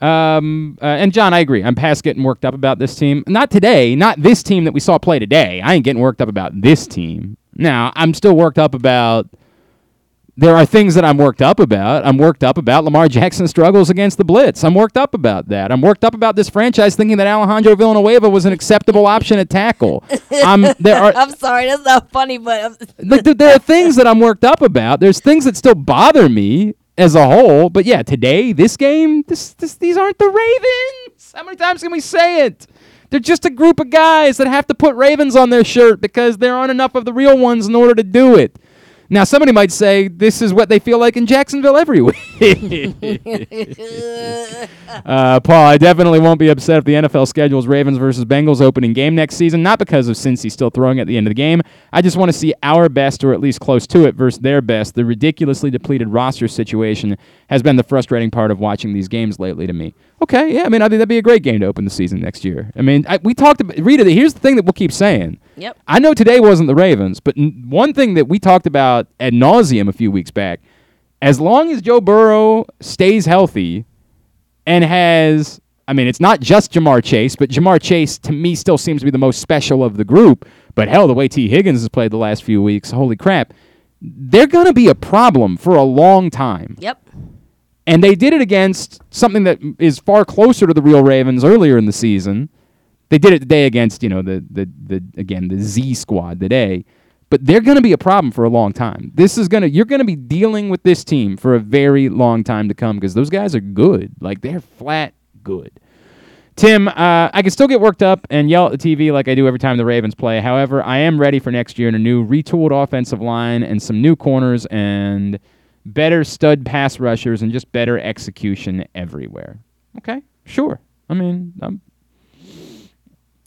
Um, uh, and John, I agree. I'm past getting worked up about this team. Not today. Not this team that we saw play today. I ain't getting worked up about this team. Now, I'm still worked up about. There are things that I'm worked up about. I'm worked up about Lamar Jackson's struggles against the blitz. I'm worked up about that. I'm worked up about this franchise thinking that Alejandro Villanueva was an acceptable option at tackle. Um, there are I'm sorry, that's not funny, but like th- there are things that I'm worked up about. There's things that still bother me as a whole. But yeah, today, this game, this, this these aren't the Ravens. How many times can we say it? They're just a group of guys that have to put Ravens on their shirt because there aren't enough of the real ones in order to do it. Now, somebody might say this is what they feel like in Jacksonville every week. Uh, Paul, I definitely won't be upset if the NFL schedules Ravens versus Bengals opening game next season. Not because of Cincy still throwing at the end of the game. I just want to see our best, or at least close to it, versus their best. The ridiculously depleted roster situation has been the frustrating part of watching these games lately to me. Okay, yeah, I mean, I think that'd be a great game to open the season next year. I mean, I, we talked about Rita. Here's the thing that we'll keep saying. Yep. I know today wasn't the Ravens, but n- one thing that we talked about ad nauseum a few weeks back, as long as Joe Burrow stays healthy and has, I mean, it's not just Ja'Marr Chase, but Ja'Marr Chase to me still seems to be the most special of the group. But hell, the way Tee Higgins has played the last few weeks, holy crap, they're going to be a problem for a long time. yep. And they did it against something that is far closer to the real Ravens earlier in the season. They did it today against, you know, the the the again, the Z squad today. But they're going to be a problem for a long time. This is going to you're going to be dealing with this team for a very long time to come because those guys are good. Like they're flat good. Tim, uh, I can still get worked up and yell at the TV like I do every time the Ravens play. However, I am ready for next year in a new retooled offensive line and some new corners and better stud pass rushers and just better execution everywhere. Okay, sure. I mean, I'm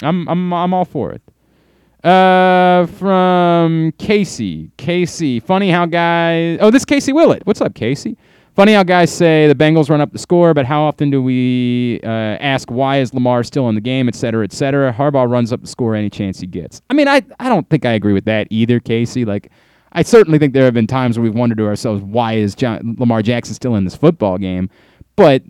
I'm I'm, I'm all for it. Uh, from Casey. Casey, funny how guys. Oh, this Casey Willett. What's up, Casey? Funny how guys say the Bengals run up the score, but how often do we uh, ask why is Lamar still in the game, et cetera, et cetera? Harbaugh runs up the score any chance he gets. I mean, I I don't think I agree with that either, Casey. Like, I certainly think there have been times where we've wondered to ourselves why is John, Lamar Jackson still in this football game, but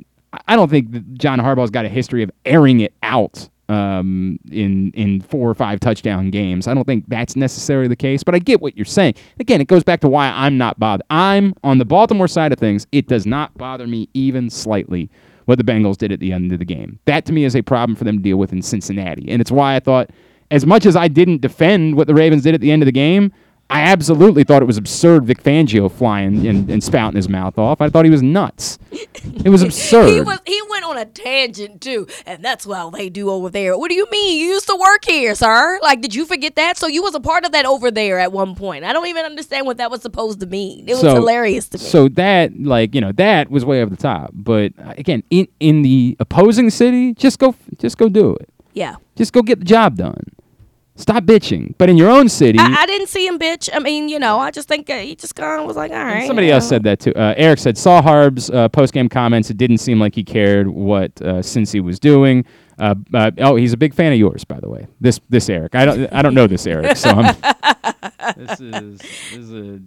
I don't think that John Harbaugh's got a history of airing it out um, in in four or five touchdown games. I don't think that's necessarily the case, but I get what you're saying. Again, it goes back to why I'm not bothered. I'm on the Baltimore side of things. It does not bother me even slightly what the Bengals did at the end of the game. That to me is a problem for them to deal with in Cincinnati, and it's why I thought, as much as I didn't defend what the Ravens did at the end of the game. I absolutely thought it was absurd Vic Fangio flying and, and spouting his mouth off. I thought he was nuts. It was absurd. he was he went on a tangent too, and that's what they do over there. What do you mean? You used to work here, sir. Like, did you forget that? So you was a part of that over there at one point. I don't even understand what that was supposed to mean. It was So- hilarious to me. So that, like, you know, that was way over the top. But again, in in the opposing city, just go, just go do it. yeah. Just go get the job done. Stop bitching. But in your own city, I, I didn't see him, bitch. I mean, you know, I just think uh, he just kind of was like, all right. somebody you else know. said that too. Uh, Eric said saw Harb's uh, post game comments. It didn't seem like he cared what uh, Cincy was doing. Uh, uh, oh, he's a big fan of yours, by the way. This this Eric. I don't I don't know this Eric. So I'm, this is this is a.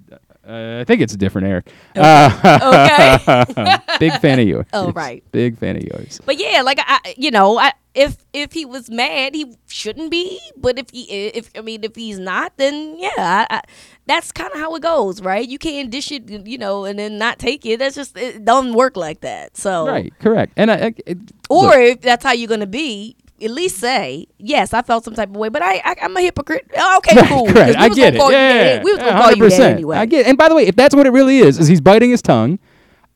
Uh, I think it's a different Eric. Uh, big fan of yours. Oh, right. Big fan of yours. But yeah, like I, you know, I, if if he was mad, he shouldn't be. But if he, if I mean, if he's not, then yeah, I, I, that's kind of how it goes, right? You can't dish it, you know, and then not take it. That's just it doesn't work like that. So, Right. Correct. And I, I it, or look, if that's how you're gonna be. At least say yes. I felt some type of way, but I, I I'm a hypocrite. Oh, Okay, Right, cool. correct. I get it. Yeah, we was yeah, gonna call you that anyway. I get. And by the way, if that's what it really is, is he's biting his tongue.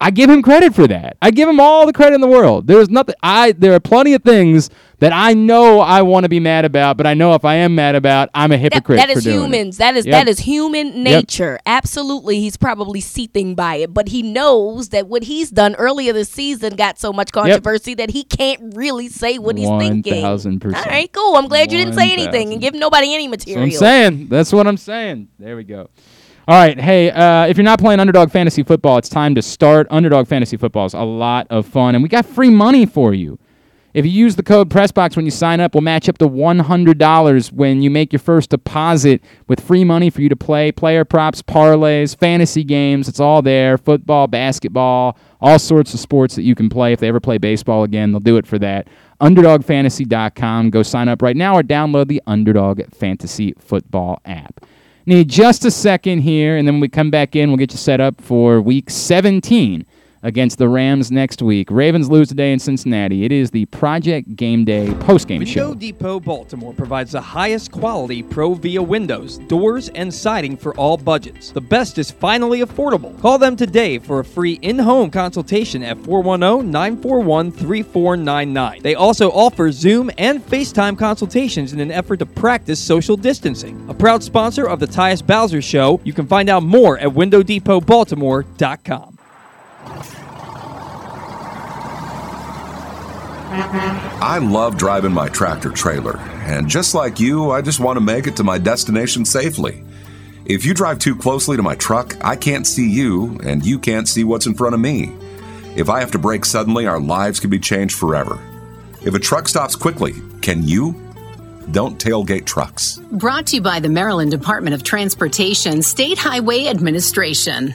I give him credit for that. I give him all the credit in the world. There's nothing. I there are plenty of things that I know I want to be mad about, but I know if I am mad about, I'm a hypocrite. that for is doing it. humans. That is Yep. that is human nature. Absolutely, he's probably seething by it, but he knows that what he's done earlier this season got so much controversy that he can't really say what he's thinking. 1000%. All right, cool. I'm glad you didn't say anything 1000. and give nobody any material. I'm saying. That's what I'm saying. There we go. All right. Hey, uh, if you're not playing Underdog Fantasy Football, it's time to start. Underdog Fantasy Football is a lot of fun, and we got free money for you. If you use the code PressBox when you sign up, we'll match up to $100 when you make your first deposit with free money for you to play player props, parlays, fantasy games. It's all there football, basketball, all sorts of sports that you can play. If they ever play baseball again, they'll do it for that. UnderdogFantasy.com. Go sign up right now or download the Underdog Fantasy Football app. Need just a second here, and then when we come back in, we'll get you set up for week 17 against the Rams next week. Ravens lose today in Cincinnati. It is the Project Game Day postgame Window show. Depot Baltimore provides the highest quality ProVia windows, doors, and siding for all budgets. The best is finally affordable. Call them today for a free in home consultation at 410 941 3499. They also offer Zoom and FaceTime consultations in an effort to practice social distancing. A proud sponsor of the Tyus Bowser Show, you can find out more at WindowDepotBaltimore.com. I love driving my tractor trailer, and just like you, I just want to make it to my destination safely. If you drive too closely to my truck, I can't see you, and you can't see what's in front of me. If I have to brake suddenly, our lives can be changed forever. If a truck stops quickly, can you? Don't tailgate trucks. Brought to you by the Maryland Department of Transportation State Highway Administration.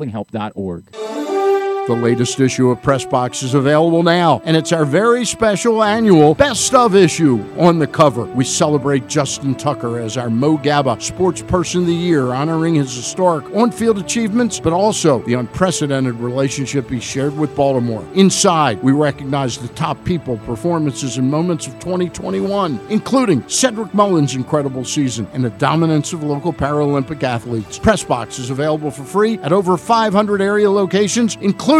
mdgamblinghelp.org. The latest issue of Press Box is available now, and it's our very special annual Best of issue. On the cover, we celebrate Justin Tucker as our Mo Gaba Sports Person of the Year, honoring his historic on field achievements, but also the unprecedented relationship he shared with Baltimore. Inside, we recognize the top people, performances, and moments of 2021, including Cedric Mullins' incredible season and the dominance of local Paralympic athletes. Press Box is available for free at over 500 area locations, including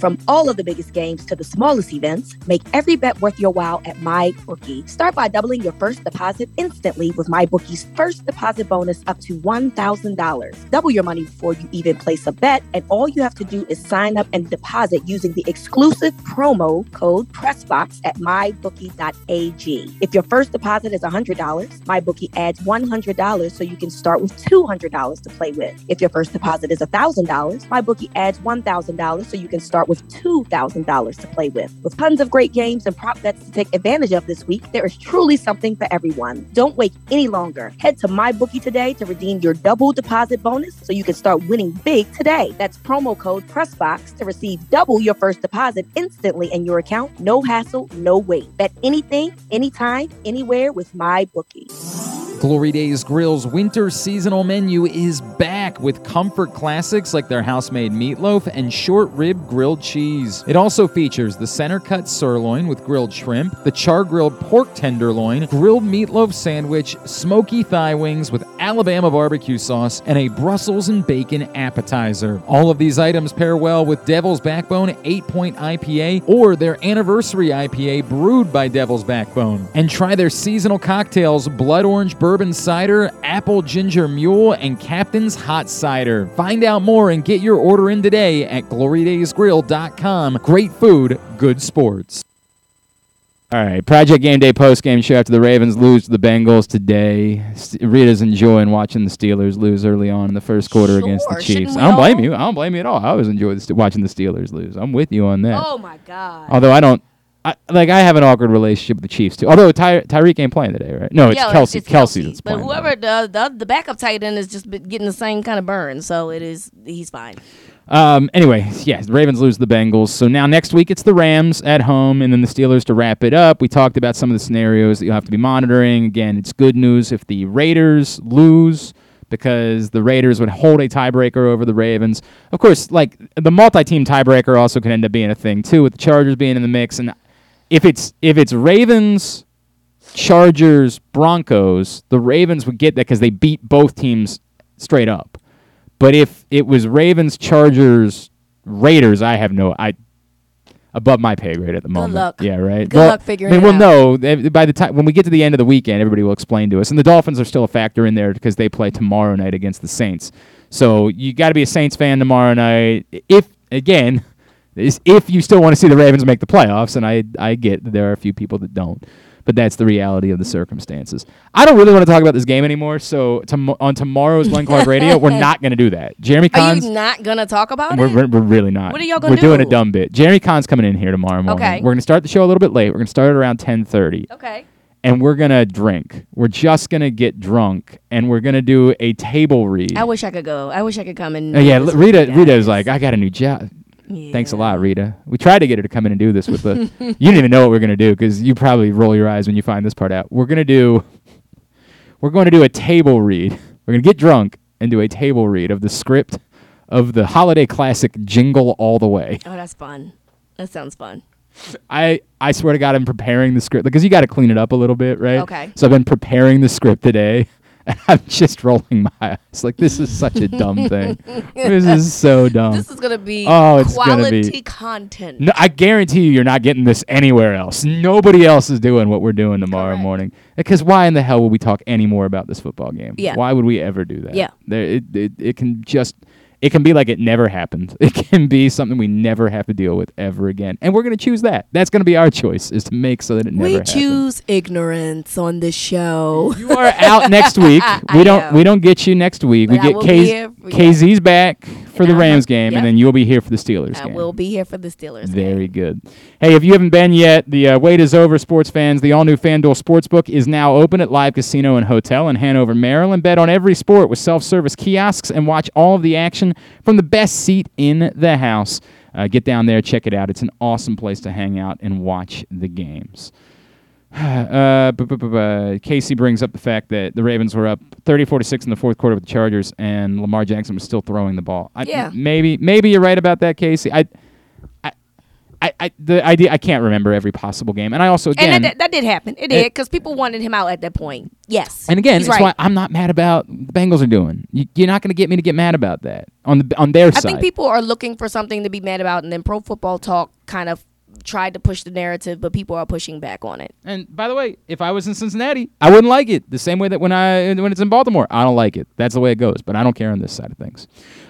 From all of the biggest games to the smallest events, make every bet worth your while at MyBookie. Start by doubling your first deposit instantly with MyBookie's first deposit bonus up to $1,000. Double your money before you even place a bet, and all you have to do is sign up and deposit using the exclusive promo code PRESSBOX at MyBookie.ag. If your first deposit is $100, MyBookie adds $100 so you can start with $200 to play with. If your first deposit is $1,000, MyBookie adds $1,000 so you can start with $2,000 to play with. With tons of great games and prop bets to take advantage of this week, there is truly something for everyone. Don't wait any longer. Head to MyBookie today to redeem your double deposit bonus so you can start winning big today. That's promo code PRESSBOX to receive double your first deposit instantly in your account. No hassle, no wait. Bet anything, anytime, anywhere with MyBookie. Glory Days Grill's winter seasonal menu is back with comfort classics like their house made meatloaf and short rib grilled cheese. It also features the center cut sirloin with grilled shrimp, the char grilled pork tenderloin, grilled meatloaf sandwich, smoky thigh wings with Alabama barbecue sauce, and a Brussels and bacon appetizer. All of these items pair well with Devil's Backbone 8 point IPA or their anniversary IPA brewed by Devil's Backbone. And try their seasonal cocktails Blood Orange Bourbon Cider, Apple Ginger Mule, and Captain's Hot Cider. Find out more and get your order in today at glorydaysgrill.com. Great food, good sports. All right, Project Game Day post game show after the Ravens lose to the Bengals today. Rita's enjoying watching the Steelers lose early on in the first quarter against the Chiefs. I don't blame you. I don't blame you at all. I always enjoy watching the Steelers lose. I'm with you on that. Oh my God. Although I don't, I, like I have an awkward relationship with the Chiefs too. Although Ty- Tyreek ain't playing today, right? No, it's Yeah, Kelce. it's Kelce Kelce. But whoever the, the the backup tight end is just getting the same kind of burn, so it is he's fine. Um, anyway, yeah, the Ravens lose the Bengals. So now next week it's the Rams at home, and then the Steelers to wrap it up. We talked about some of the scenarios that you'll have to be monitoring. Again, it's good news if the Raiders lose because the Raiders would hold a tiebreaker over the Ravens. Of course, like the multi-team tiebreaker also could end up being a thing too, with the Chargers being in the mix. And if it's if it's Ravens, Chargers, Broncos, the Ravens would get that because they beat both teams straight up. But if it was Ravens, Chargers, Raiders, I have no I above my pay grade at the moment. luck. Yeah, right. Good well, luck figuring I mean, we'll know by the time when we get to the end of the weekend, everybody will explain to us. And the Dolphins are still a factor in there because they play tomorrow night against the Saints. So you got to be a Saints fan tomorrow night. If again, is if you still want to see the Ravens make the playoffs, and I I get that there are a few people that don't. But that's the reality of the circumstances. I don't really want to talk about this game anymore. So tom- on tomorrow's Glenn Clark Radio, we're not going to do that. Jeremy Are Collins, you not gonna talk about we're, it? we're, we're really not. What are y'all gonna do? We're doing a dumb bit. Jeremy Conn's coming in here tomorrow morning. Okay. We're going to start the show a little bit late. We're going to start at around 10:30, okay. and we're going to drink. We're just going to get drunk, and we're going to do a table read. I wish I could go. I wish I could come and. Uh, yeah, do this l- with Rita. you Rita was guys. like, I got a new job. Thanks a lot, Rita. We tried to get her to come in and do this with the. you didn't even know what we are gonna do because you probably roll your eyes when you find this part out. We're gonna do. We're going to do a table read. We're gonna get drunk and do a table read of the script of the holiday classic Jingle All the Way. Oh, that's fun. That sounds fun. I I swear to God, I'm preparing the script because you got to clean it up a little bit, right? Okay. So I've been preparing the script today, I'm just rolling my eyes. Like this is such a dumb thing. This is so dumb. This is gonna be Oh, it's gonna quality be- content. No, I guarantee you, you're not getting this anywhere else. Nobody else is doing what we're doing tomorrow Correct. morning. Because why in the hell would we talk any more about this football game? Yeah. Why would we ever do that? Yeah. There, it, it, it can just, it can be like it never happened. It can be something we never have to deal with ever again. And we're going to choose that. That's going to be our choice, is to make so that it never happens. we happens. choose ignorance on this show. You are out next week. We don't. know. We don't get you next week. But I we get will be KZ, here for- yeah. KZ's back for the I'm- Rams game, yep. and then you'll be here for the Steelers I game. will be here for the Steelers. Very good. Hey, if you haven't been yet, the uh, wait is over, sports fans. The all new FanDuel Sportsbook is now open at Live Casino and Hotel in Hanover, Maryland. Bet on every sport with self service kiosks and watch all of the action from the best seat in the house. Uh, get down there, check it out. It's an awesome place to hang out and watch the games. Uh, Casey brings up the fact that the Ravens were up 34 to six in the fourth quarter with the Chargers, and Lamar Jackson was still throwing the ball. I, Yeah. maybe maybe you're right about that, Casey. I, I, I the idea I can't remember every possible game, and I also again And that, that did happen. It It- did because people wanted him out at that point. Yes. and again, He's that's right. why I'm not mad about the Bengals are doing. You, you're not going to get me to get mad about that on the on their I side. I think people are looking for something to be mad about, and then Pro Football Talk kind of tried to push the narrative, but people are pushing back on it. And by the way, if I was in Cincinnati, I wouldn't like it. The same way that when I when it's in Baltimore, I don't like it. That's the way it goes. But I don't care on this side of things.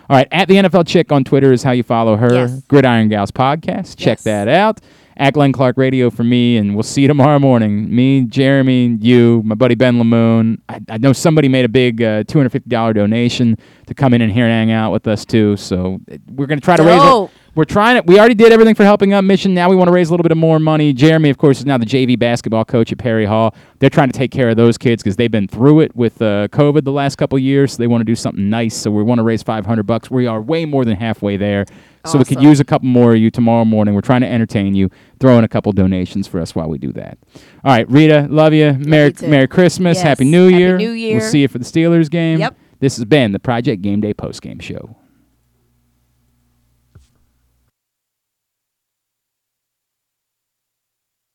All right, at the NFL Chick on Twitter is how you follow her. Yes. Gridiron Gals podcast. Check Yes. that out. At Glenn Clark Radio for me, and we'll see you tomorrow morning. Me, Jeremy, you, my buddy Ben Lamoon. I, I know somebody made a big uh, two hundred fifty dollar donation to come in and here and hang out with us too. So we're gonna try to raise. We're trying it. We already did everything for helping out Mission. Now we want to raise a little bit of more money. Jeremy, of course, is now the JV basketball coach at Perry Hall. They're trying to take care of those kids because they've been through it with uh, COVID the last couple years. So they want to do something nice. So we want to raise 500 bucks. We are way more than halfway there. So we could use a couple more of you tomorrow morning. We're trying to entertain you. Throw in a couple donations for us while we do that. All right, Rita, love you. Merry you. Merry Christmas. Yes. Happy New Happy Year. New Year. We'll see you for the Steelers game. Yep. This has been the Project Game Day post game show.